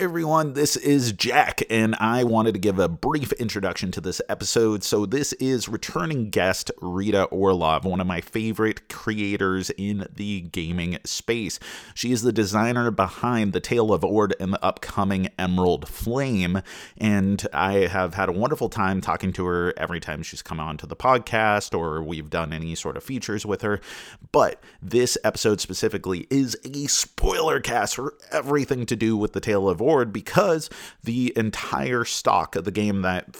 everyone, this is Jack, and I wanted to give a brief introduction to this episode. So, this is returning guest Rita Orlov, one of my favorite creators in the gaming space. She is the designer behind The Tale of Ord and the upcoming Emerald Flame, and I have had a wonderful time talking to her every time she's come on to the podcast or we've done any sort of features with her. But this episode specifically is a spoiler cast for everything to do with The Tale of Ord because the entire stock of the game that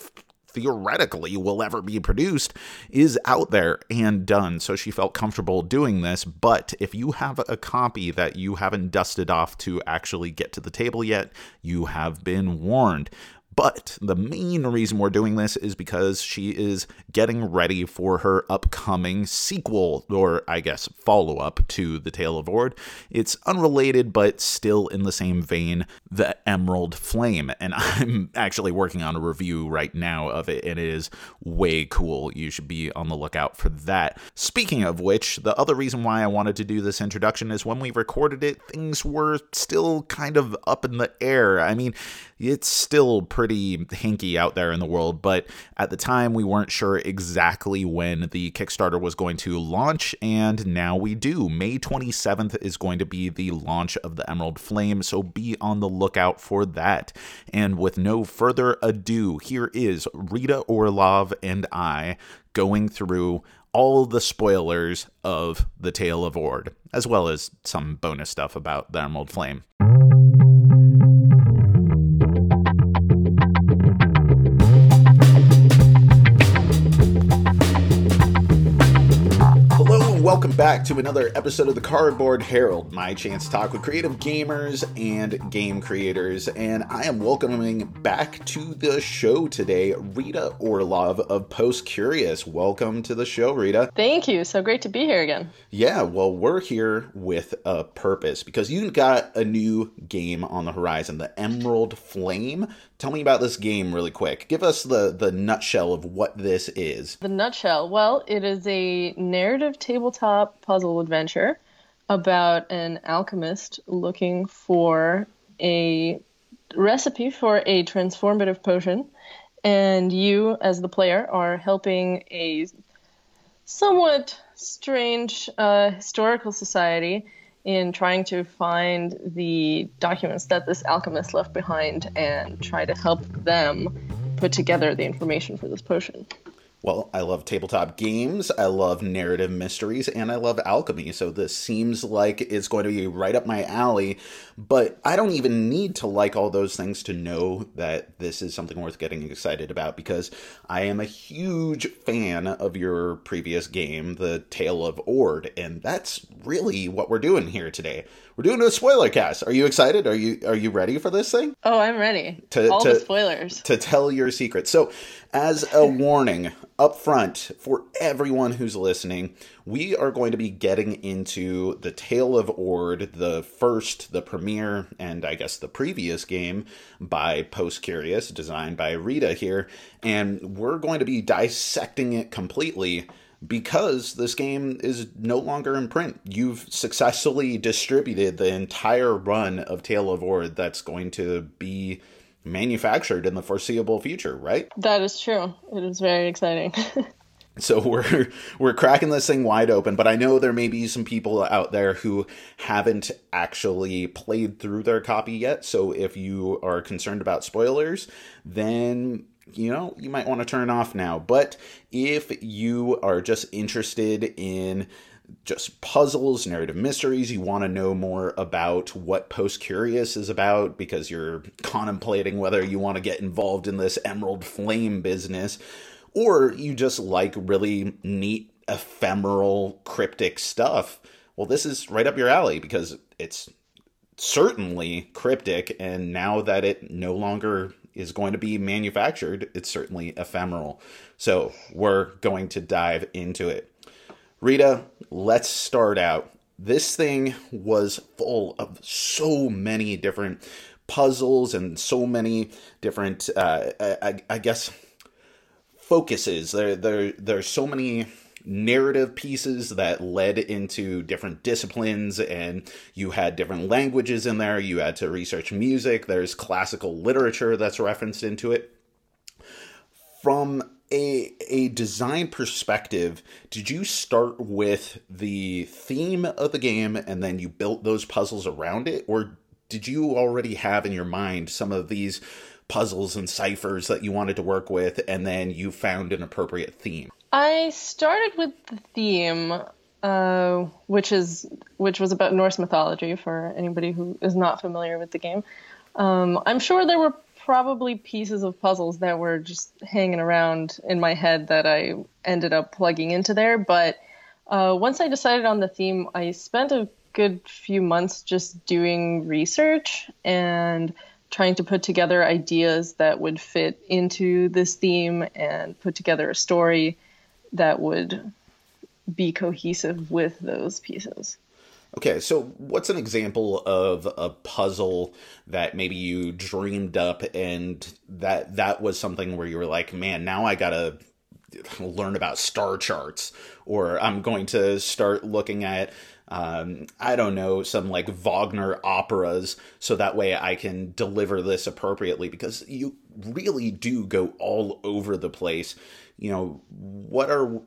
theoretically will ever be produced is out there and done. So she felt comfortable doing this. But if you have a copy that you haven't dusted off to actually get to the table yet, you have been warned. But the main reason we're doing this is because she is getting ready for her upcoming sequel, or I guess follow up to The Tale of Ord. It's unrelated, but still in the same vein, The Emerald Flame. And I'm actually working on a review right now of it, and it is way cool. You should be on the lookout for that. Speaking of which, the other reason why I wanted to do this introduction is when we recorded it, things were still kind of up in the air. I mean, it's still pretty hinky out there in the world, but at the time we weren't sure exactly when the Kickstarter was going to launch, and now we do. May 27th is going to be the launch of the Emerald Flame, so be on the lookout for that. And with no further ado, here is Rita Orlov and I going through all the spoilers of The Tale of Ord, as well as some bonus stuff about the Emerald Flame. Welcome back to another episode of the Cardboard Herald, my chance to talk with creative gamers and game creators. And I am welcoming back to the show today Rita Orlov of Post Curious. Welcome to the show, Rita. Thank you. So great to be here again. Yeah, well, we're here with a purpose because you got a new game on the horizon, the Emerald Flame. Tell me about this game really quick. Give us the the nutshell of what this is. The nutshell. Well, it is a narrative tabletop puzzle adventure about an alchemist looking for a recipe for a transformative potion and you as the player are helping a somewhat strange uh, historical society in trying to find the documents that this alchemist left behind and try to help them put together the information for this potion. Well, I love tabletop games, I love narrative mysteries, and I love alchemy, so this seems like it's going to be right up my alley. But I don't even need to like all those things to know that this is something worth getting excited about because I am a huge fan of your previous game, The Tale of Ord, and that's really what we're doing here today. We're doing a spoiler cast. Are you excited? Are you are you ready for this thing? Oh, I'm ready. To, All to, the spoilers. To tell your secret. So, as a warning up front for everyone who's listening, we are going to be getting into the Tale of Ord, the first, the premiere, and I guess the previous game by Post Curious, designed by Rita here, and we're going to be dissecting it completely because this game is no longer in print. You've successfully distributed the entire run of Tale of Ord that's going to be manufactured in the foreseeable future, right? That is true. It is very exciting. so we're we're cracking this thing wide open, but I know there may be some people out there who haven't actually played through their copy yet. So if you are concerned about spoilers, then you know, you might want to turn off now. But if you are just interested in just puzzles, narrative mysteries, you want to know more about what Post Curious is about because you're contemplating whether you want to get involved in this Emerald Flame business, or you just like really neat, ephemeral, cryptic stuff, well, this is right up your alley because it's certainly cryptic, and now that it no longer is going to be manufactured, it's certainly ephemeral. So we're going to dive into it. Rita, let's start out. This thing was full of so many different puzzles and so many different, uh, I, I guess, focuses. There, there, there's so many narrative pieces that led into different disciplines and you had different languages in there you had to research music there's classical literature that's referenced into it from a a design perspective did you start with the theme of the game and then you built those puzzles around it or did you already have in your mind some of these puzzles and ciphers that you wanted to work with and then you found an appropriate theme I started with the theme, uh, which is which was about Norse mythology. For anybody who is not familiar with the game, um, I'm sure there were probably pieces of puzzles that were just hanging around in my head that I ended up plugging into there. But uh, once I decided on the theme, I spent a good few months just doing research and trying to put together ideas that would fit into this theme and put together a story that would be cohesive with those pieces. Okay, so what's an example of a puzzle that maybe you dreamed up and that that was something where you were like, "Man, now I got to learn about star charts or I'm going to start looking at um, I don't know, some like Wagner operas, so that way I can deliver this appropriately because you really do go all over the place. You know, what are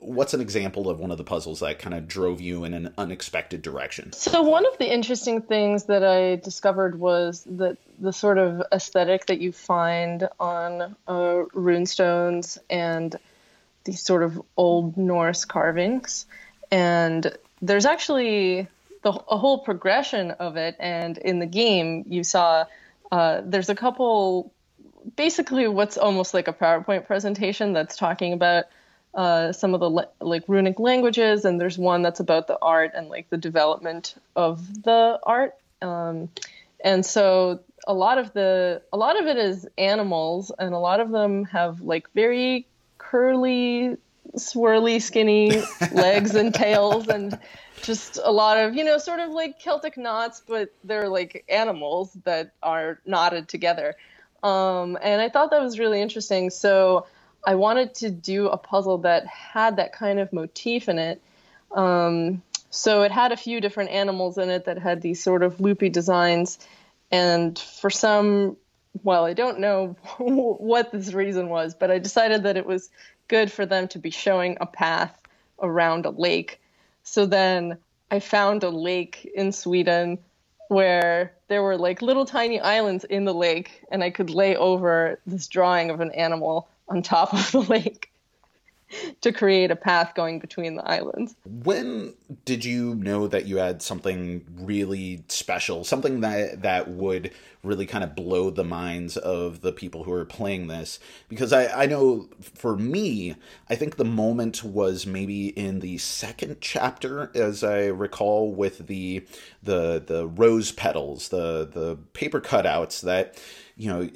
what's an example of one of the puzzles that kind of drove you in an unexpected direction? So one of the interesting things that I discovered was that the sort of aesthetic that you find on uh, runestones and these sort of old Norse carvings, and there's actually the, a whole progression of it. And in the game, you saw uh, there's a couple basically what's almost like a PowerPoint presentation that's talking about uh, some of the like runic languages, and there's one that's about the art and like the development of the art. Um, and so a lot of the a lot of it is animals, and a lot of them have like very curly, swirly, skinny legs and tails, and just a lot of you know sort of like Celtic knots, but they're like animals that are knotted together. Um, and I thought that was really interesting. So I wanted to do a puzzle that had that kind of motif in it. Um, so it had a few different animals in it that had these sort of loopy designs. And for some, well, I don't know what this reason was, but I decided that it was good for them to be showing a path around a lake. So then I found a lake in Sweden where there were like little tiny islands in the lake, and I could lay over this drawing of an animal on top of the lake to create a path going between the islands. When did you know that you had something really special, something that that would really kind of blow the minds of the people who are playing this? Because I, I know for me, I think the moment was maybe in the second chapter, as I recall, with the the the rose petals, the the paper cutouts that you know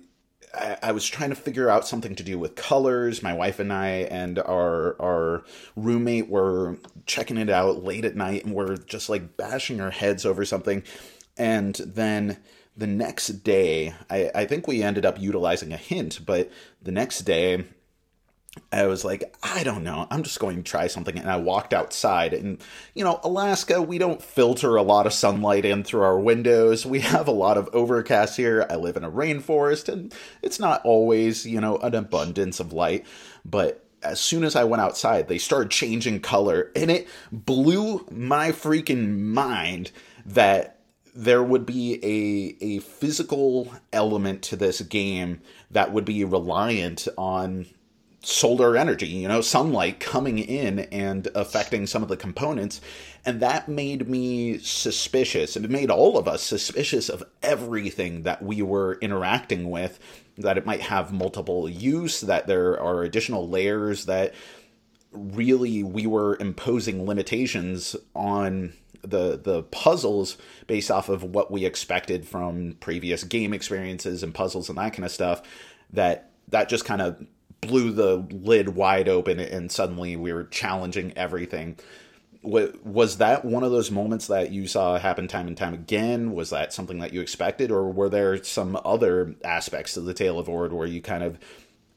I, I was trying to figure out something to do with colors. My wife and I and our our roommate were checking it out late at night, and we're just like bashing our heads over something. And then the next day, I, I think we ended up utilizing a hint, but the next day I was like, I don't know. I'm just going to try something. And I walked outside. And, you know, Alaska, we don't filter a lot of sunlight in through our windows. We have a lot of overcast here. I live in a rainforest, and it's not always, you know, an abundance of light. But as soon as I went outside, they started changing color. And it blew my freaking mind that there would be a a physical element to this game that would be reliant on solar energy, you know, sunlight coming in and affecting some of the components. And that made me suspicious. And it made all of us suspicious of everything that we were interacting with, that it might have multiple use, that there are additional layers, that really we were imposing limitations on the the puzzles based off of what we expected from previous game experiences and puzzles and that kind of stuff that that just kind of blew the lid wide open and suddenly we were challenging everything. Was that one of those moments that you saw happen time and time again? Was that something that you expected or were there some other aspects to the tale of ord where you kind of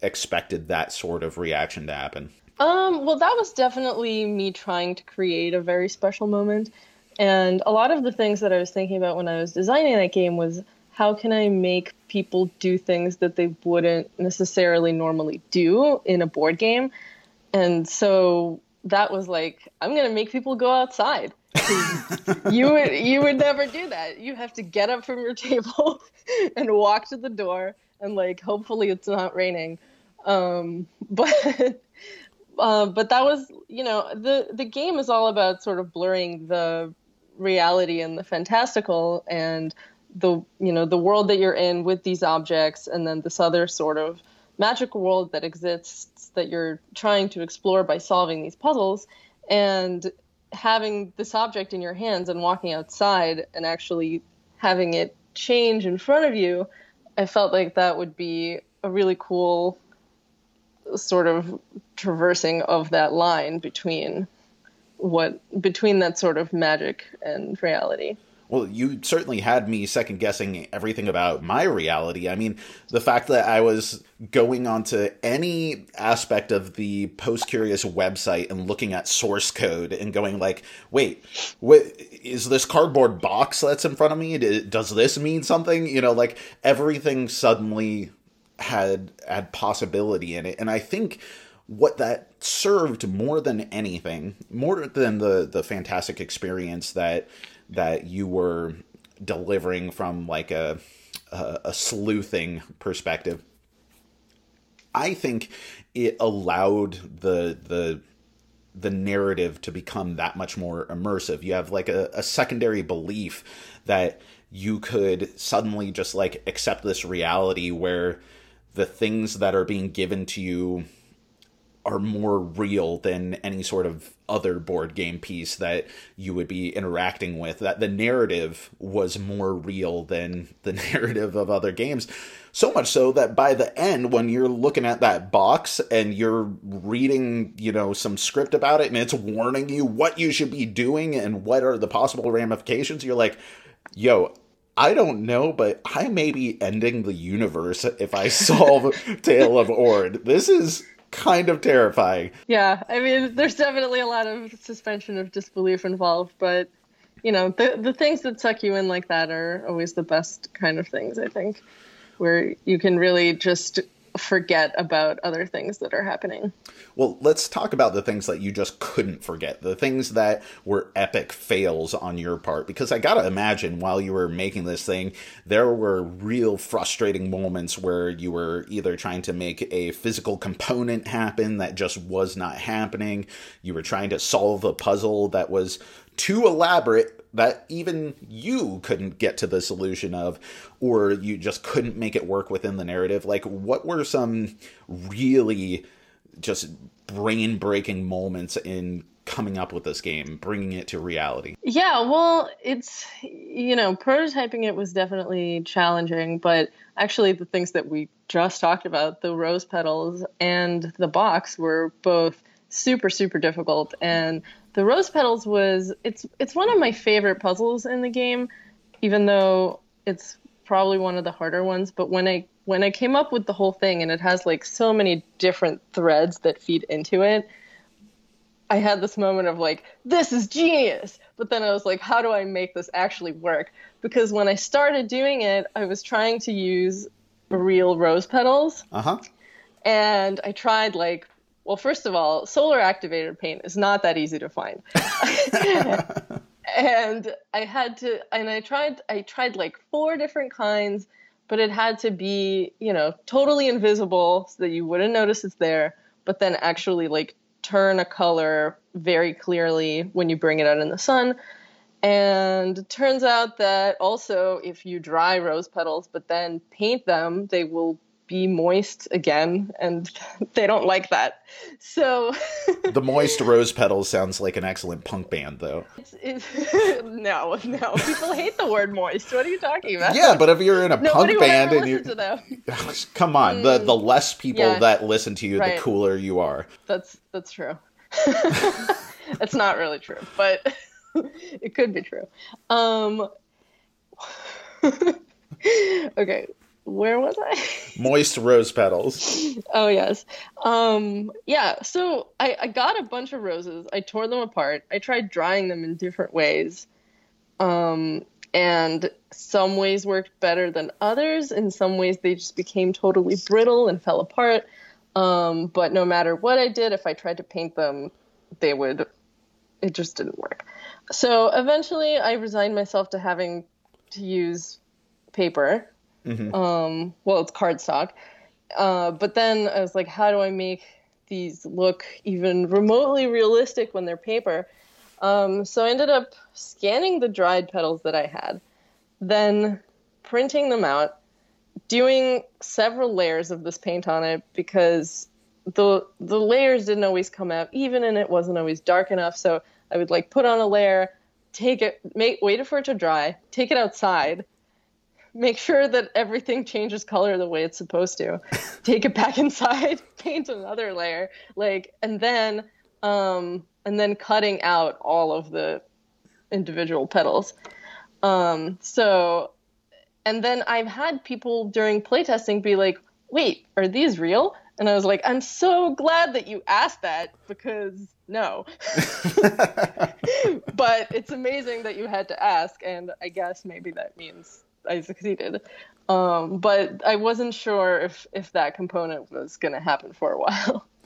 expected that sort of reaction to happen? Um, well, that was definitely me trying to create a very special moment. And a lot of the things that I was thinking about when I was designing that game was how can I make people do things that they wouldn't necessarily normally do in a board game? And so that was like, I'm going to make people go outside. you would you would never do that. You have to get up from your table and walk to the door and like hopefully it's not raining. Um, but uh, but that was you know the the game is all about sort of blurring the reality and the fantastical and the you know the world that you're in with these objects and then this other sort of magical world that exists that you're trying to explore by solving these puzzles and having this object in your hands and walking outside and actually having it change in front of you i felt like that would be a really cool sort of traversing of that line between what between that sort of magic and reality. Well, you certainly had me second guessing everything about my reality. I mean, the fact that I was going onto any aspect of the Post Curious website and looking at source code and going like, "Wait, what is this cardboard box that's in front of me? Does this mean something?" You know, like everything suddenly had had possibility in it, and I think what that served more than anything, more than the the fantastic experience that that you were delivering from like a a, a sleuthing perspective. I think it allowed the the the narrative to become that much more immersive. You have like a, a secondary belief that you could suddenly just like accept this reality where the things that are being given to you are more real than any sort of other board game piece that you would be interacting with that the narrative was more real than the narrative of other games so much so that by the end when you're looking at that box and you're reading you know some script about it and it's warning you what you should be doing and what are the possible ramifications you're like yo I don't know, but I may be ending the universe if I solve Tale of Ord. This is kind of terrifying. Yeah, I mean, there's definitely a lot of suspension of disbelief involved, but you know, the the things that suck you in like that are always the best kind of things. I think, where you can really just forget about other things that are happening. Well, let's talk about the things that you just couldn't forget, the things that were epic fails on your part. Because I gotta imagine while you were making this thing, there were real frustrating moments where you were either trying to make a physical component happen that just was not happening, you were trying to solve a puzzle that was too elaborate that even you couldn't get to the solution of, or you just couldn't make it work within the narrative? Like, what were some really just brain breaking moments in coming up with this game, bringing it to reality? Yeah, well, it's, you know, prototyping it was definitely challenging, but actually, the things that we just talked about, the rose petals and the box, were both super, super difficult. And the rose petals was it's it's one of my favorite puzzles in the game, even though it's probably one of the harder ones. But when I when I came up with the whole thing and it has like so many different threads that feed into it, I had this moment of like, this is genius. But then I was like, how do I make this actually work? Because when I started doing it, I was trying to use real rose petals. Uh huh. And I tried like well, first of all, solar activated paint is not that easy to find. and I had to and I tried I tried like four different kinds, but it had to be, you know, totally invisible so that you wouldn't notice it's there, but then actually like turn a color very clearly when you bring it out in the sun. And it turns out that also if you dry rose petals but then paint them, they will be moist again, and they don't like that. So the moist rose petals sounds like an excellent punk band, though. It's, it's, no, no, people hate the word moist. What are you talking about? Yeah, but if you're in a punk band and you come on, mm, the the mm, less people yeah. that listen to you, right. the cooler you are. That's that's true. it's not really true, but it could be true. Um, okay, where was I? Moist rose petals. oh yes. Um yeah, so I, I got a bunch of roses. I tore them apart. I tried drying them in different ways. Um and some ways worked better than others. In some ways they just became totally brittle and fell apart. Um, but no matter what I did, if I tried to paint them, they would it just didn't work. So eventually I resigned myself to having to use paper Mm-hmm. Um, well, it's cardstock. Uh, but then I was like, how do I make these look even remotely realistic when they're paper? Um, so I ended up scanning the dried petals that I had, then printing them out, doing several layers of this paint on it because the the layers didn't always come out even and it wasn't always dark enough. So I would like put on a layer, take it, make wait for it to dry, take it outside, make sure that everything changes color the way it's supposed to. Take it back inside, paint another layer, like, and then, um, and then cutting out all of the individual petals. Um, so, and then I've had people during playtesting be like, "Wait, are these real?" And I was like, "I'm so glad that you asked that because no." but it's amazing that you had to ask, and I guess maybe that means I succeeded. Um, but I wasn't sure if if that component was going to happen for a while.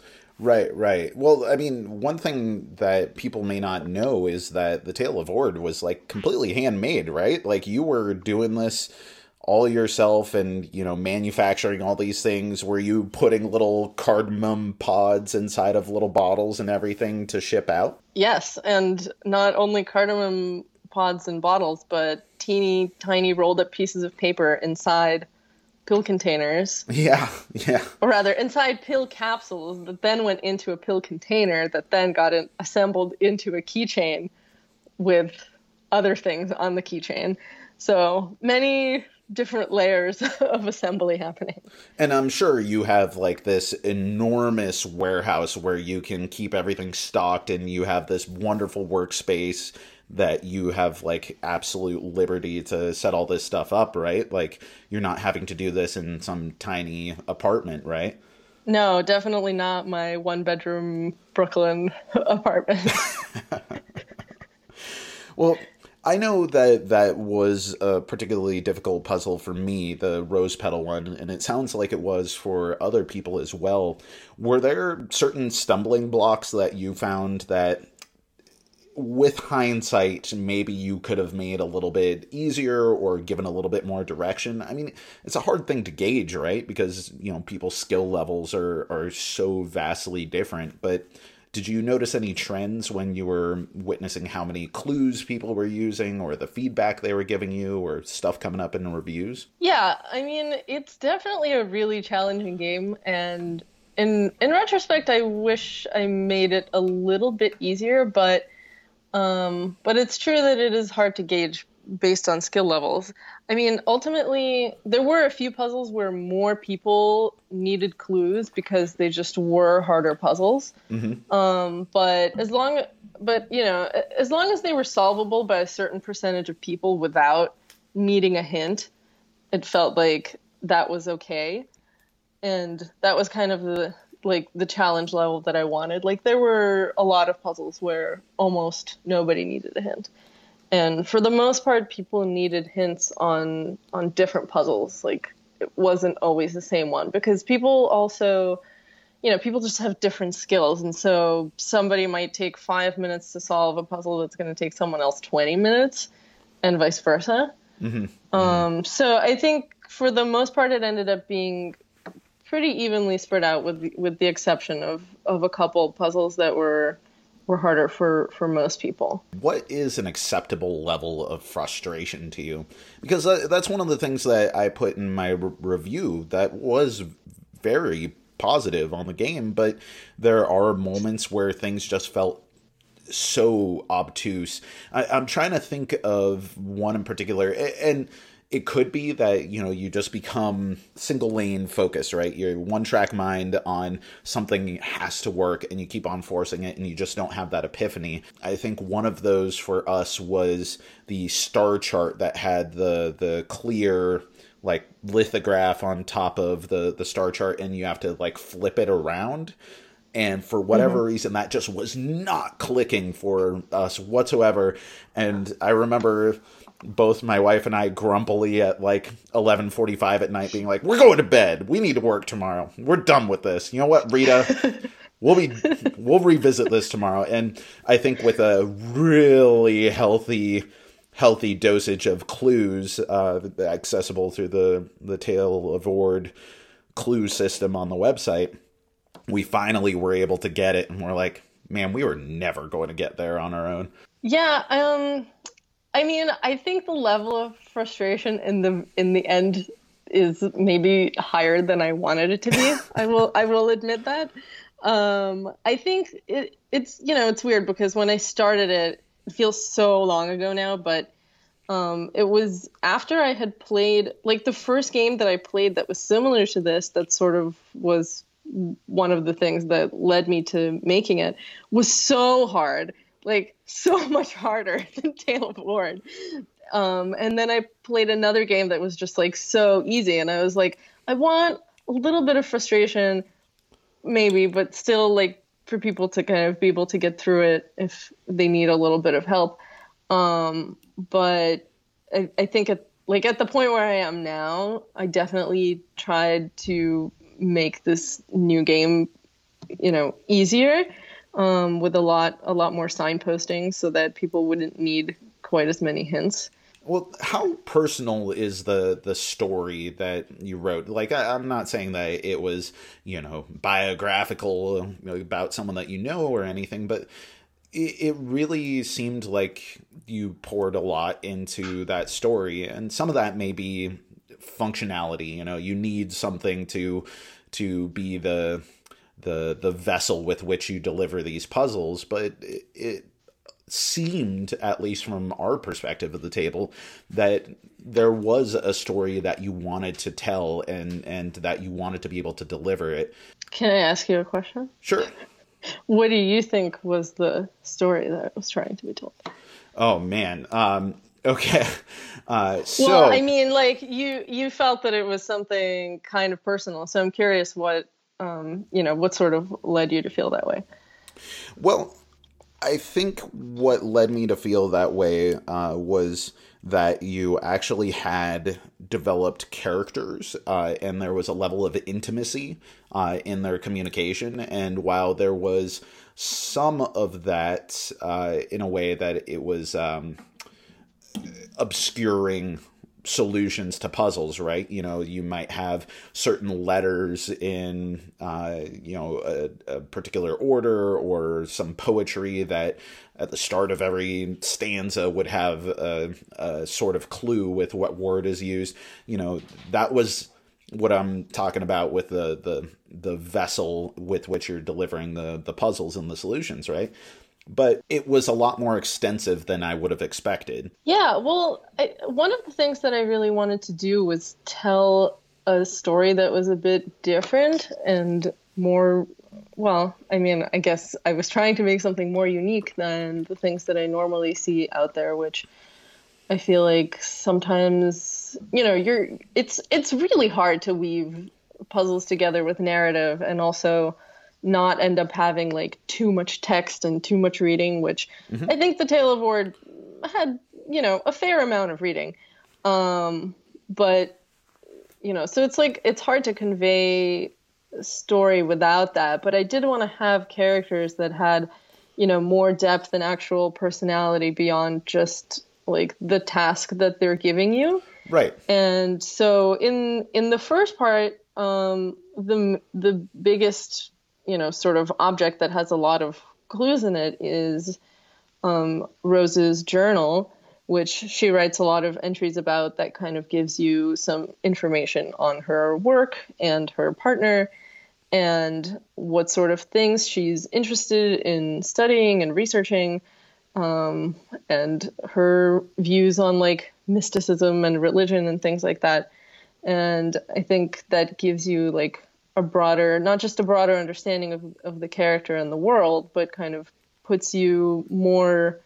Right, right. Well, I mean, one thing that people may not know is that the Tale of Ord was like completely handmade, right? Like you were doing this all yourself and, you know, manufacturing all these things. Were you putting little cardamom pods inside of little bottles and everything to ship out? Yes, and not only cardamom pods and bottles, but teeny tiny rolled up pieces of paper inside pill containers. Yeah, yeah. Or rather, inside pill capsules that then went into a pill container that then got in, assembled into a keychain with other things on the keychain. So many different layers of assembly happening. And I'm sure you have like this enormous warehouse where you can keep everything stocked and you have this wonderful workspace that you have like absolute liberty to set all this stuff up, right? Like you're not having to do this in some tiny apartment, right? No, definitely not my one bedroom Brooklyn apartment. well, I know that that was a particularly difficult puzzle for me, the rose petal one, and it sounds like it was for other people as well. Were there certain stumbling blocks that you found that with hindsight, maybe you could have made a little bit easier or given a little bit more direction. I mean, it's a hard thing to gauge, right? Because, you know, people's skill levels are, are so vastly different. But did you notice any trends when you were witnessing how many clues people were using or the feedback they were giving you or stuff coming up in reviews? Yeah, I mean, it's definitely a really challenging game. And in, in retrospect, I wish I made it a little bit easier, but um, but it's true that it is hard to gauge based on skill levels. I mean, ultimately, there were a few puzzles where more people needed clues because they just were harder puzzles. Mm-hmm. Um, but as long, but you know, as long as they were solvable by a certain percentage of people without needing a hint, it felt like that was okay. And that was kind of the like the challenge level that I wanted. Like there were a lot of puzzles where almost nobody needed a hint. And for the most part people needed hints on on different puzzles. Like it wasn't always the same one because people also you know, people just have different skills and so somebody might take 5 minutes to solve a puzzle that's going to take someone else 20 minutes and vice versa. Mm-hmm. Um, so I think for the most part it ended up being pretty evenly spread out with the, with the exception of of a couple puzzles that were were harder for for most people. What is an acceptable level of frustration to you? Because uh, that's one of the things that I put in my re- review that was very positive on the game, but there are moments where things just felt so obtuse. I, am trying to think of one in particular, and it could be that you know you just become single lane focused right? You're one track mind on something has to work and you keep on forcing it and you just don't have that epiphany. I think one of those for us was the star chart that had the the clear like lithograph on top of the the star chart and you have to like flip it around. And for whatever mm-hmm. reason that just was not clicking for us whatsoever. And i remember both my wife and i grumpily at like 11:45 at night being like we're going to bed. We need to work tomorrow. We're done with this. You know what rita? We'll be we'll revisit this tomorrow. And i think with a really healthy healthy dosage of clues uh, accessible through the the Tale of Ord clue system on the website we finally were able to get it. And we're like man we were never going to get there on our own. Yeah um i mean i think the level of frustration in the in the end is maybe higher than i wanted it to be. I will i will admit that. Um i think it, it's you know it's weird because when i started it it feels so long ago now but um, it was after I had played like the first game that I played that was similar to this that sort of was one of the things that led me to making it was so hard, like so much harder than Tale of Ord. Um, and then I played another game that was just like so easy, and I was like, I want a little bit of frustration, maybe, but still like for people to kind of be able to get through it if they need a little bit of help. Um, but I, I think at like at the point where I am now, I definitely tried to make this new game, you know, easier um, with a lot a lot more signposting so that people wouldn't need quite as many hints. Well, how personal is the the story that you wrote? Like, I, am not saying that it was you know biographical about someone that you know or anything, but it, it really seemed like you poured a lot into that story, and some of that may be functionality. You know, you need something to to be the the the vessel with which you deliver these puzzles, but it, it seemed, at least from our perspective of the table, that there was a story that you wanted to tell and and that you wanted to be able to deliver it. Can I ask you a question? Sure. What do you think was the story that was trying to be told? Oh man. Um, okay. Uh, so, well, I mean, like you you felt that it was something kind of personal. So I'm curious what um, you know what sort of led you to feel that way. Well, I think what led me to feel that way uh, was that you actually had developed characters uh, and there was a level of intimacy uh, in their communication. And while there was some of that uh, in a way that it was um, obscuring solutions to puzzles, right? You know, you might have certain letters in, uh, you know, a, a, particular order or some poetry that at the start of every stanza would have a, a sort of clue with what word is used. You know, that was what I'm talking about with the the the vessel with which you're delivering the the puzzles and the solutions, right? But it was a lot more extensive than I would have expected. Yeah, well, I, one of the things that I really wanted to do was tell a story that was a bit different and more well, I mean, I guess I was trying to make something more unique than the things that I normally see out there, which I feel like sometimes, you know, you're it's it's really hard to weave puzzles together with narrative and also not end up having like too much text and too much reading, which mm-hmm. I think the Tale of Ord had, you know, a fair amount of reading. Um, but you know, so it's like it's hard to convey story without that. But I did want to have characters that had, you know, more depth and actual personality beyond just like the task that they're giving you. Right. And so in in the first part, um, the the biggest you know sort of object that has a lot of clues in it is um, Rose's journal, which she writes a lot of entries about that kind of gives you some information on her work and her partner and what sort of things she's interested in studying and researching um, and her views on like mysticism and religion and things like that. And i think that gives you like a broader not just a broader understanding of, of the character and the world but kind of puts you more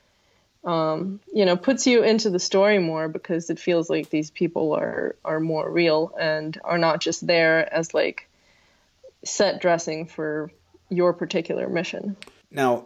um, you know, puts you into the story more because it feels like these people are are more real and are not just there as like set dressing for your particular mission. Now,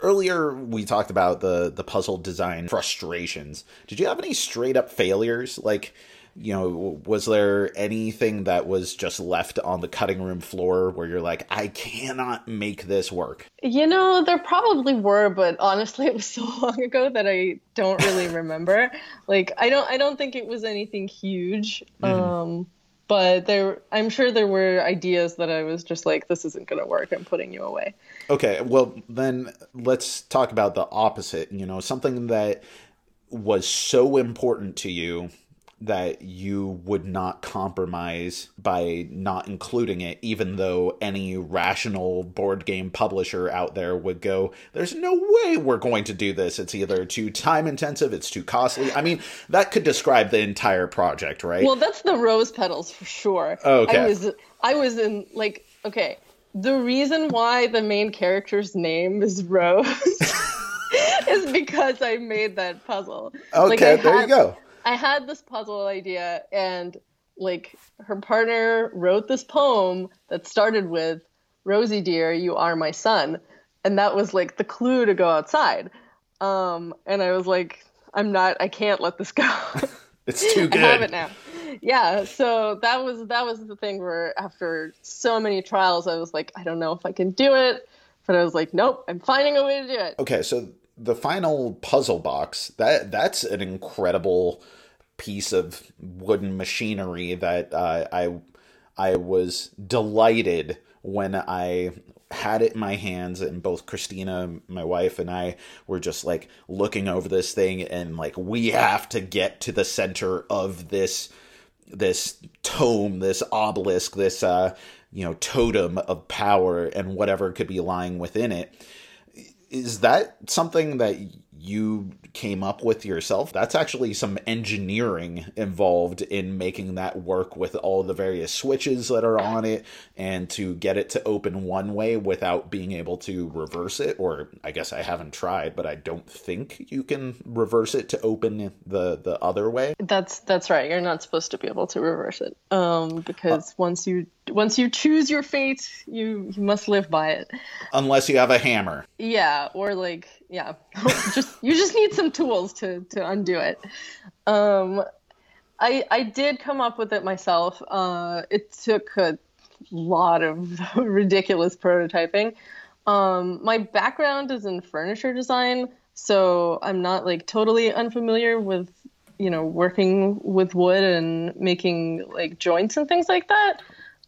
earlier we talked about the the puzzle design frustrations. Did you have any straight up failures? Like, you know, was there anything that was just left on the cutting room floor where you're like, I cannot make this work? You know, there probably were, but honestly, it was so long ago that I don't really remember. like, I don't, I don't think it was anything huge. Mm-hmm. Um, but there i'm sure there were ideas that i was just like this isn't going to work i'm putting you away okay well then let's talk about the opposite you know something that was so important to you that you would not compromise by not including it, even though any rational board game publisher out there would go, There's no way we're going to do this. It's either too time intensive, it's too costly. I mean, that could describe the entire project, right? Well, that's the rose petals for sure. Okay. I was I was in like okay. The reason why the main character's name is Rose is because I made that puzzle. Okay, like, there you go I had this puzzle idea, and like her partner wrote this poem that started with "Rosie dear, you are my sun," and that was like the clue to go outside. Um, and I was like, I'm not, I can't let this go. it's too good. I have it now. Yeah, so that was that was the thing where after so many trials, I was like, I don't know if I can do it, but I was like, nope, I'm finding a way to do it. Okay, so the final puzzle box that that's an incredible piece of wooden machinery that uh, I I was delighted when I had it in my hands and both Christina, my wife, and I were just like looking over this thing and like we have to get to the center of this this tome, this obelisk, this uh you know totem of power and whatever could be lying within it. Is that something that you came up with yourself. That's actually some engineering involved in making that work with all the various switches that are on it and to get it to open one way without being able to reverse it. Or I guess I haven't tried, but I don't think you can reverse it to open the, the other way. That's that's right. You're not supposed to be able to reverse it. Um, because uh, once you once you choose your fate, you you must live by it. Unless you have a hammer. Yeah, or like yeah, just you just need some tools to to undo it. Um, I I did come up with it myself. Uh, it took a lot of ridiculous prototyping. Um, my background is in furniture design, so I'm not like totally unfamiliar with you know working with wood and making like joints and things like that.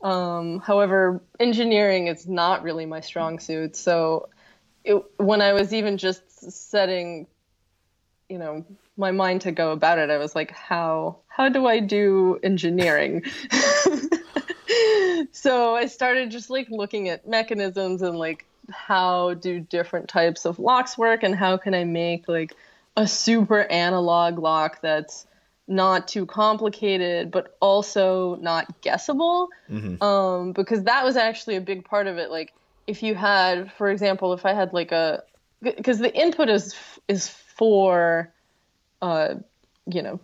Um, however, engineering is not really my strong suit, so it, when I was even just setting, you know, my mind to go about it, I was like, how how do I do engineering? so I started just like looking at mechanisms and like how do different types of locks work and how can I make like a super analog lock that's not too complicated but also not guessable mm-hmm. um, because that was actually a big part of it like if you had, for example, if I had like a, because the input is is four, uh, you know,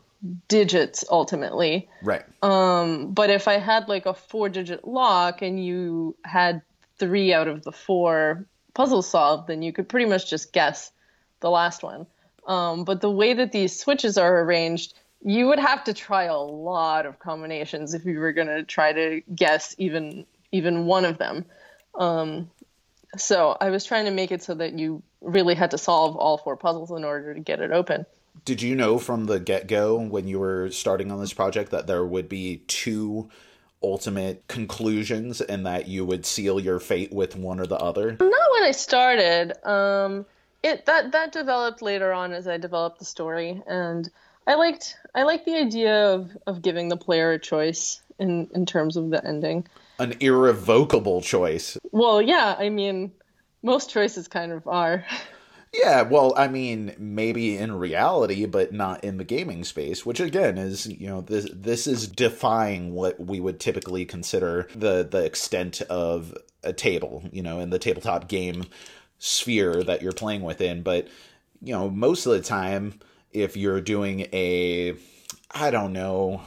digits ultimately. Right. Um, but if I had like a four digit lock and you had three out of the four puzzles solved, then you could pretty much just guess the last one. Um, but the way that these switches are arranged, you would have to try a lot of combinations if you were going to try to guess even even one of them. Um, so I was trying to make it so that you really had to solve all four puzzles in order to get it open. Did you know from the get go when you were starting on this project that there would be two ultimate conclusions and that you would seal your fate with one or the other? Not when I started. Um, it that that developed later on as I developed the story, and I liked I liked the idea of of giving the player a choice in in terms of the ending an irrevocable choice. Well, yeah, I mean, most choices kind of are. Yeah, well, I mean, maybe in reality, but not in the gaming space, which again is, you know, this this is defying what we would typically consider the the extent of a table, you know, in the tabletop game sphere that you're playing within, but you know, most of the time, if you're doing a, I don't know,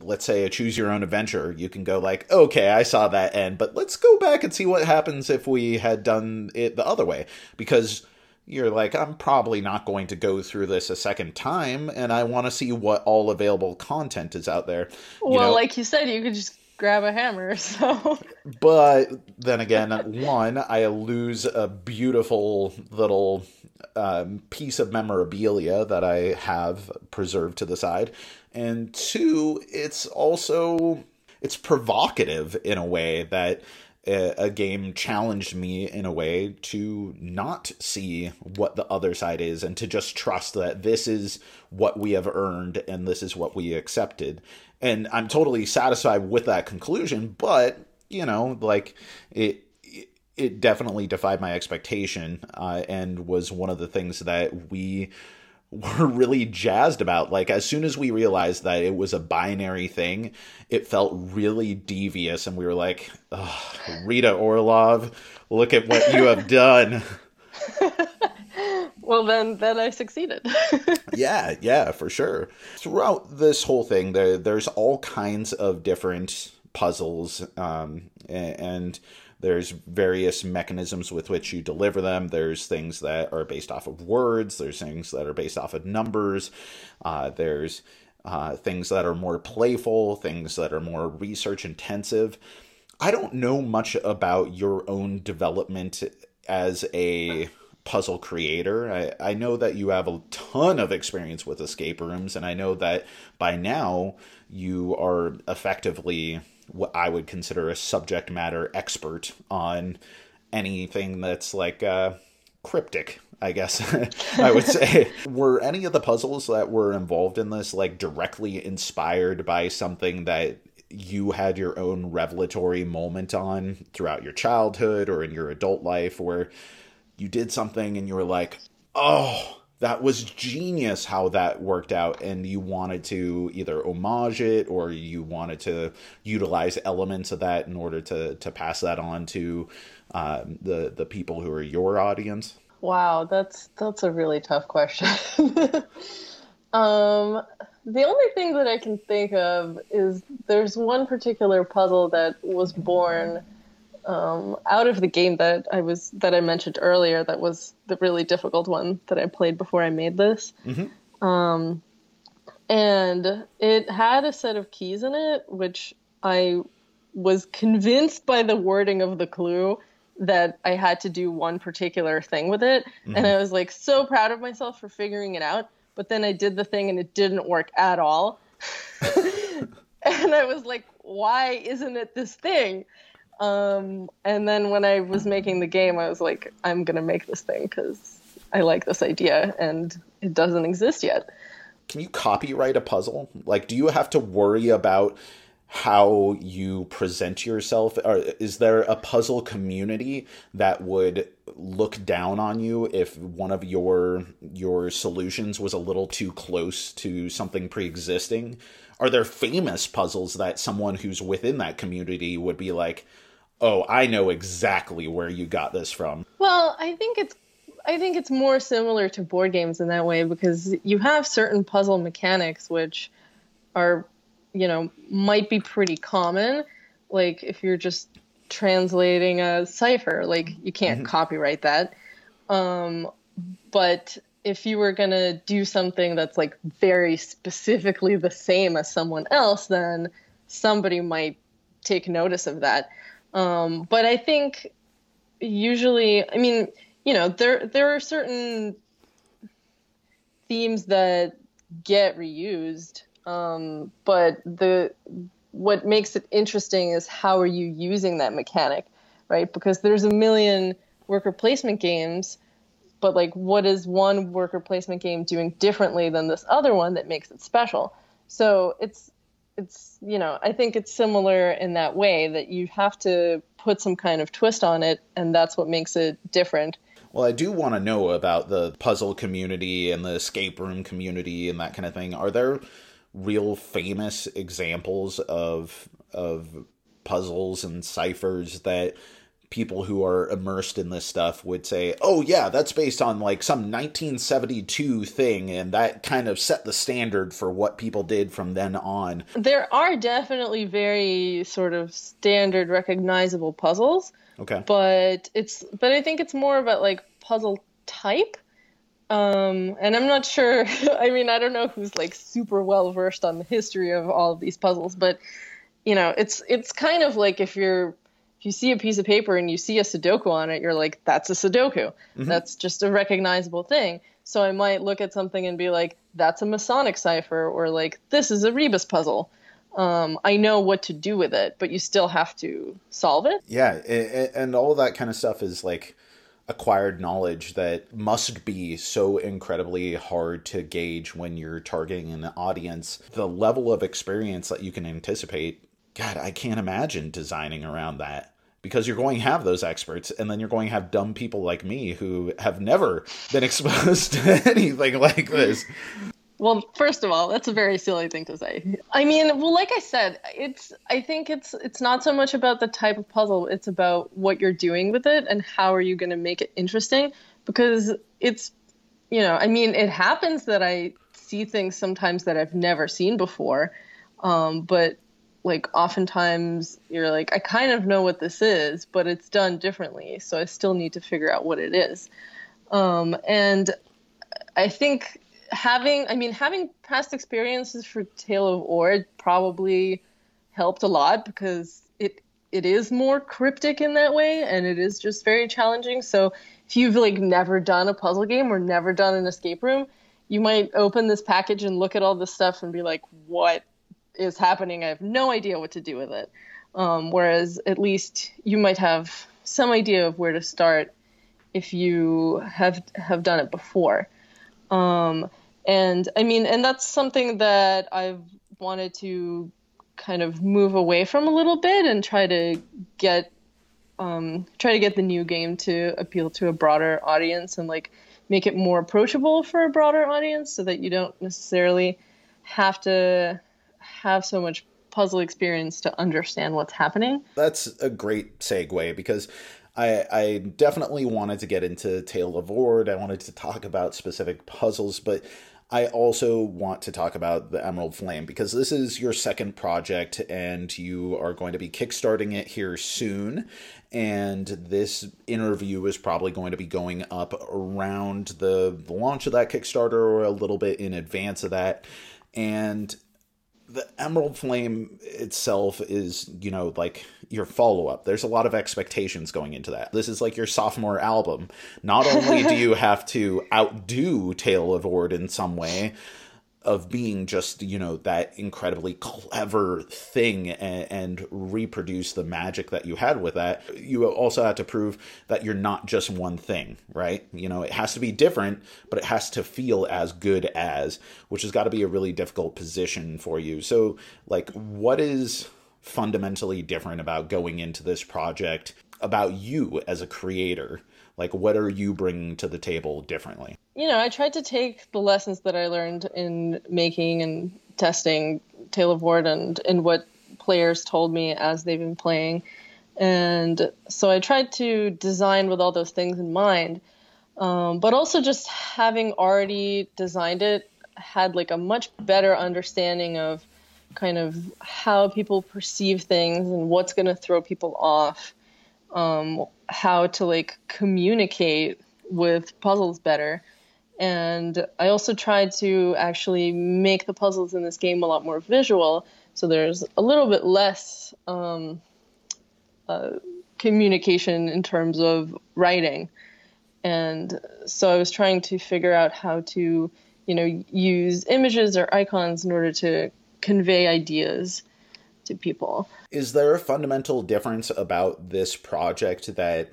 let's say a choose your own adventure, you can go like, okay, I saw that end, but let's go back and see what happens if we had done it the other way. Because you're like, I'm probably not going to go through this a second time, and I want to see what all available content is out there. You well, know? like you said, you could just grab a hammer, so. But then again, one, I lose a beautiful little um, piece of memorabilia that I have preserved to the side, and two, it's also it's provocative in a way that a game challenged me in a way to not see what the other side is and to just trust that this is what we have earned and this is what we accepted. And I'm totally satisfied with that conclusion, but you know, like it it definitely defied my expectation uh, and was one of the things that we were really jazzed about. Like, as soon as we realized that it was a binary thing, it felt really devious. And we were like, Rita Orlov, look at what you have done. well, then, then I succeeded. yeah, yeah, for sure. Throughout this whole thing, there, there's all kinds of different puzzles. Um, and there's various mechanisms with which you deliver them. There's things that are based off of words. There's things that are based off of numbers. Uh, there's uh, things that are more playful, things that are more research intensive. I don't know much about your own development as a puzzle creator. I, I know that you have a ton of experience with escape rooms, and I know that by now you are effectively what I would consider a subject matter expert on anything that's like uh, cryptic. I guess I would say. were any of the puzzles that were involved in this like directly inspired by something that you had your own revelatory moment on throughout your childhood or in your adult life where you did something and you were like, oh, that was genius how that worked out and you wanted to either homage it or you wanted to utilize elements of that in order to to pass that on to um, the the people who are your audience? Wow that's that's a really tough question. Um the only thing that i can think of is there's one particular puzzle that was born um, out of the game that I was that I mentioned earlier, that was the really difficult one that I played before I made this. Mm-hmm. Um, and it had a set of keys in it, which I was convinced by the wording of the clue that I had to do one particular thing with it. Mm-hmm. And I was like so proud of myself for figuring it out. But then I did the thing and it didn't work at all. and I was like, why isn't it this thing? Um, and then when I was making the game, I was like, I'm gonna make this thing because I like this idea, and it doesn't exist yet. Can you copyright a puzzle? Like, do you have to worry about how you present yourself? Or is there a puzzle community that would look down on you if one of your your solutions was a little too close to something pre-existing? Are there famous puzzles that someone who's within that community would be like, oh, I know exactly where you got this from. Well, I think it's I think it's more similar to board games in that way because you have certain puzzle mechanics which are, you know, might be pretty common. Like if you're just translating a cipher, like you can't mm-hmm. copyright that. Um, but if you were going to do something that's like very specifically the same as someone else, then somebody might take notice of that. Um, but I think usually, I mean, you know, there there are certain themes that get reused, um, but the what makes it interesting is how are you using that mechanic, right? Because there's a million worker placement games, but like, what is one worker placement game doing differently than this other one that makes it special? So it's it's you know i think it's similar in that way that you have to put some kind of twist on it and that's what makes it different. Well i do want to know about the puzzle community and the escape room community and that kind of thing. Are there real famous examples of of puzzles and ciphers that people who are immersed in this stuff would say, "Oh yeah, that's based on like some 1972 thing and that kind of set the standard for what people did from then on." There are definitely very sort of standard recognizable puzzles. Okay. But it's but I think it's more about like puzzle type. Um, and I'm not sure. I mean, I don't know who's like super well versed on the history of all of these puzzles, but you know, it's it's kind of like if you're if you see a piece of paper and you see a Sudoku on it, you're like, that's a Sudoku. Mm-hmm. That's just a recognizable thing. So I might look at something and be like, that's a Masonic cipher, or like, this is a Rebus puzzle. Um, I know what to do with it, but you still have to solve it. Yeah, and all that kind of stuff is like acquired knowledge that must be so incredibly hard to gauge when you're targeting an audience. The level of experience that you can anticipate God, I can't imagine designing around that because you're going to have those experts and then you're going to have dumb people like me who have never been exposed to anything like this. Well, first of all, that's a very silly thing to say. I mean, well, like I said, it's I think it's it's not so much about the type of puzzle, it's about what you're doing with it and how are you going to make it interesting because it's you know, I mean, it happens that I see things sometimes that I've never seen before. Um, but like oftentimes you're like i kind of know what this is but it's done differently so i still need to figure out what it is. Um, and i think having i mean having past experiences for tale of ord probably helped a lot because it it is more cryptic in that way and it is just very challenging. So if you've like never done a puzzle game or never done an escape room you might open this package and look at all this stuff and be like what is happening. I have no idea what to do with it. Um, whereas at least you might have some idea of where to start if you have have done it before. Um, and I mean, and that's something that I've wanted to kind of move away from a little bit and try to get um, try to get the new game to appeal to a broader audience and like make it more approachable for a broader audience so that you don't necessarily have to have so much puzzle experience to understand what's happening. That's a great segue because I, I definitely wanted to get into Tale of Ord. I wanted to talk about specific puzzles, but I also want to talk about the Emerald Flame because this is your second project and you are going to be kickstarting it here soon. And this interview is probably going to be going up around the, the launch of that Kickstarter or a little bit in advance of that. And the Emerald Flame itself is, you know, like your follow up. There's a lot of expectations going into that. This is like your sophomore album. Not only do you have to outdo Tale of Ord in some way, of being just you know that incredibly clever thing and, and, reproduce the magic that you had with that you also have to prove that you're not just one thing right? You know it has to be different but it has to feel as good as which has got to be a really difficult position for you. So like what is fundamentally different about going into this project about you as a creator? Like what are you bringing to the table differently you know, I tried to take the lessons that I learned in making and testing Tale of Ord and, and what players told me as they've been playing. And so I tried to design with all those things in mind. Um, but also just having already designed it had like a much better understanding of kind of how people perceive things and what's going to throw people off um, how to like communicate with puzzles better and I also tried to actually make the puzzles in this game a lot more visual, so there's a little bit less um, uh, communication in terms of writing. And so I was trying to figure out how to, you know, use images or icons in order to convey ideas to people. Is there a fundamental difference about this project that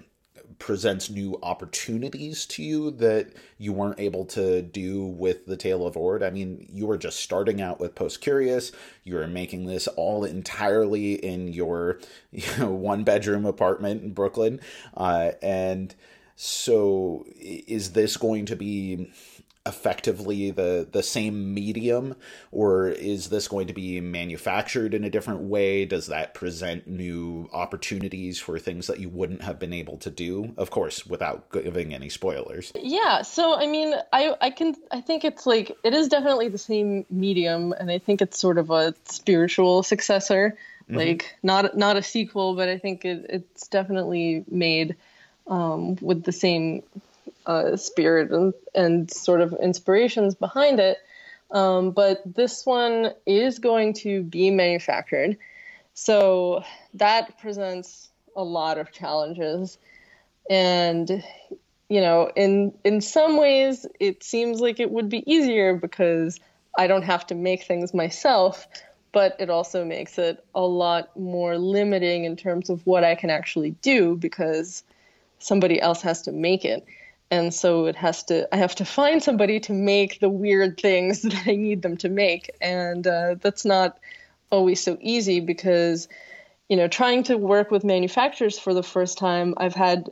presents new opportunities to you that you weren't able to do with the Tale of Ord. I mean, you were just starting out with Post Curious. You were making this all entirely in your you know, one bedroom apartment in Brooklyn, uh, and so is this going to be effectively the the same medium or is this going to be manufactured in a different way? Does that present new opportunities for things that you wouldn't have been able to do of course without giving any spoilers? Yeah so i mean i i can i think it's like it is definitely the same medium and i think it's sort of a spiritual successor. Mm-hmm. like not not a sequel but i think it, it's definitely made um, with the same uh, spirit and, and sort of inspirations behind it. Um, but this one is going to be manufactured. So that presents a lot of challenges. And, you know, in, in some ways, it seems like it would be easier because I don't have to make things myself, but it also makes it a lot more limiting in terms of what I can actually do because somebody else has to make it and so it has to i have to find somebody to make the weird things that i need them to make. And uh, that's not always so easy because you know trying to work with manufacturers for the first time i've had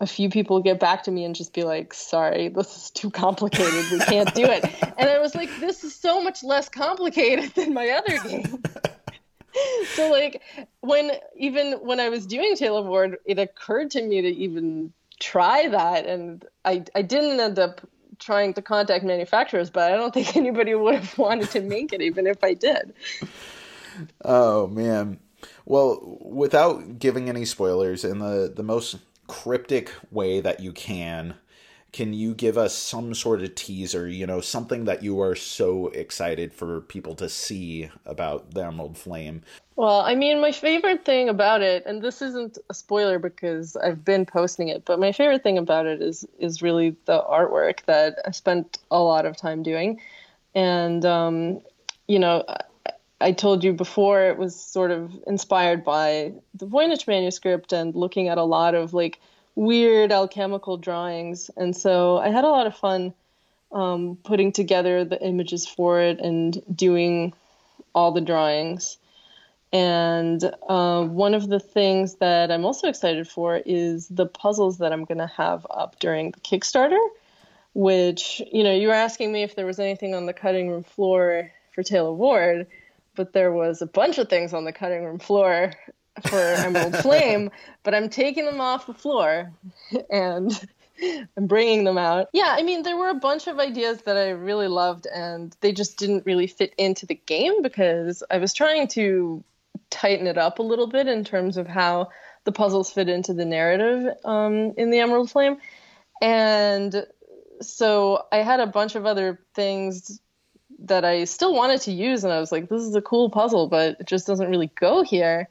a few people get back to me and just be like sorry this is too complicated. We can't do it. And i was like this is so much less complicated than my other game. So like when even when i was doing Tale of Ord it occurred to me to even try that and I, I didn't end up trying to contact manufacturers but i don't think anybody would have wanted to make it even if i did. Oh man. Well without giving any spoilers in the the most cryptic way that you can can you give us some sort of teaser you know something that you are so excited for people to see about the emerald flame? Well i mean my favorite thing about it and this isn't a spoiler because i've been posting it but my favorite thing about it is is really the artwork that i spent a lot of time doing. And um, you know I told you before it was sort of inspired by the Voynich manuscript and looking at a lot of like weird alchemical drawings. And so I had a lot of fun um, putting together the images for it and doing all the drawings. And uh, one of the things that I'm also excited for is the puzzles that I'm going to have up during the Kickstarter, which, you know, you were asking me if there was anything on the cutting room floor for Tale of Ord, but there was a bunch of things on the cutting room floor for Emerald Flame, but I'm taking them off the floor and I'm bringing them out. Yeah, I mean, there were a bunch of ideas that I really loved, and they just didn't really fit into the game because I was trying to tighten it up a little bit in terms of how the puzzles fit into the narrative um, in the Emerald Flame. And so I had a bunch of other things that I still wanted to use, and I was like, this is a cool puzzle, but it just doesn't really go here.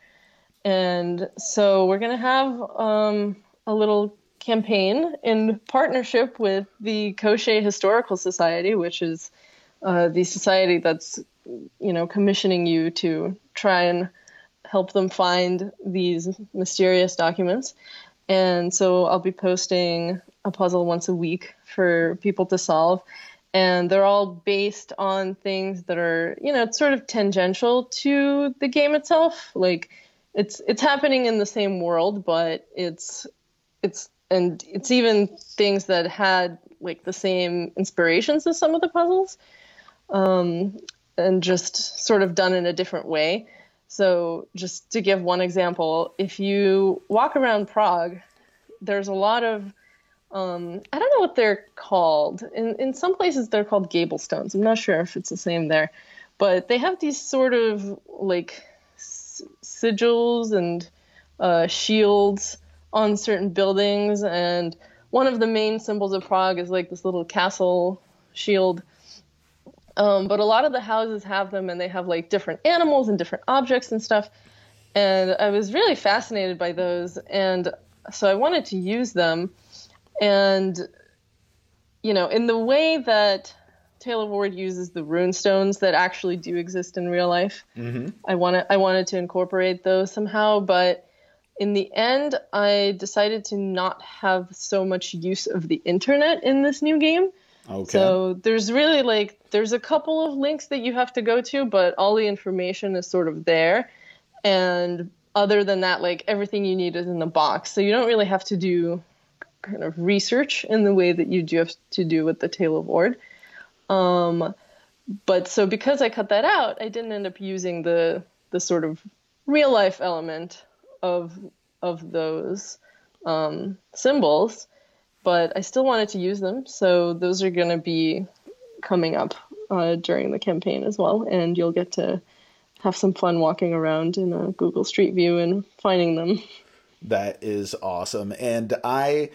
And so we're going to have um, a little campaign in partnership with the Koschei Historical Society, which is uh, the society that's, you know, commissioning you to try and help them find these mysterious documents. And so I'll be posting a puzzle once a week for people to solve. And they're all based on things that are, you know, sort of tangential to the game itself. Like, it's it's happening in the same world, but it's it's and it's even things that had like the same inspirations as some of the puzzles, um, and just sort of done in a different way. So, just to give one example, if you walk around Prague, there's a lot of um, I don't know what they're called. In in some places they're called gable stones. I'm not sure if it's the same there, but they have these sort of like sigils and uh, shields on certain buildings. And one of the main symbols of Prague is like this little castle shield. Um, but a lot of the houses have them and they have like different animals and different objects and stuff. And I was really fascinated by those. And so I wanted to use them. And, you know, in the way that Tale of Ord uses the rune stones that actually do exist in real life. Mm-hmm. I wanted I wanted to incorporate those somehow, but in the end, I decided to not have so much use of the internet in this new game. Okay. So there's really like there's a couple of links that you have to go to, but all the information is sort of there. And other than that, like everything you need is in the box. So you don't really have to do kind of research in the way that you do have to do with the Tale of Ord. Um, but so because I cut that out, I didn't end up using the the sort of real life element of of those um, symbols, but I still wanted to use them. So those are going to be coming up uh, during the campaign as well, and you'll get to have some fun walking around in a Google Street View and finding them. That is awesome, and I,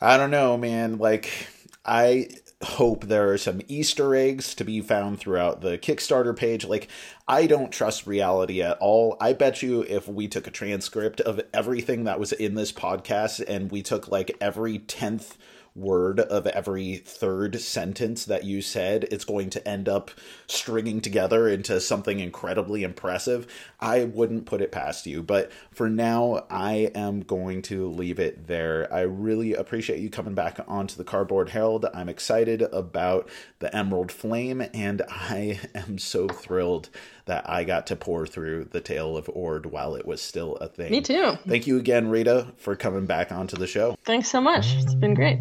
I don't know, man. Like I hope there are some Easter eggs to be found throughout the Kickstarter page. Like, I don't trust reality at all. I bet you if we took a transcript of everything that was in this podcast and we took like every 10th word of every third sentence that you said, it's going to end up stringing together into something incredibly impressive. I wouldn't put it past you. But for now, I am going to leave it there. I really appreciate you coming back onto the Cardboard Herald. I'm excited about the Emerald Flame, and I am so thrilled that I got to pour through the Tale of Ord while it was still a thing. Me too. Thank you again, Rita, for coming back onto the show. Thanks so much. It's been great.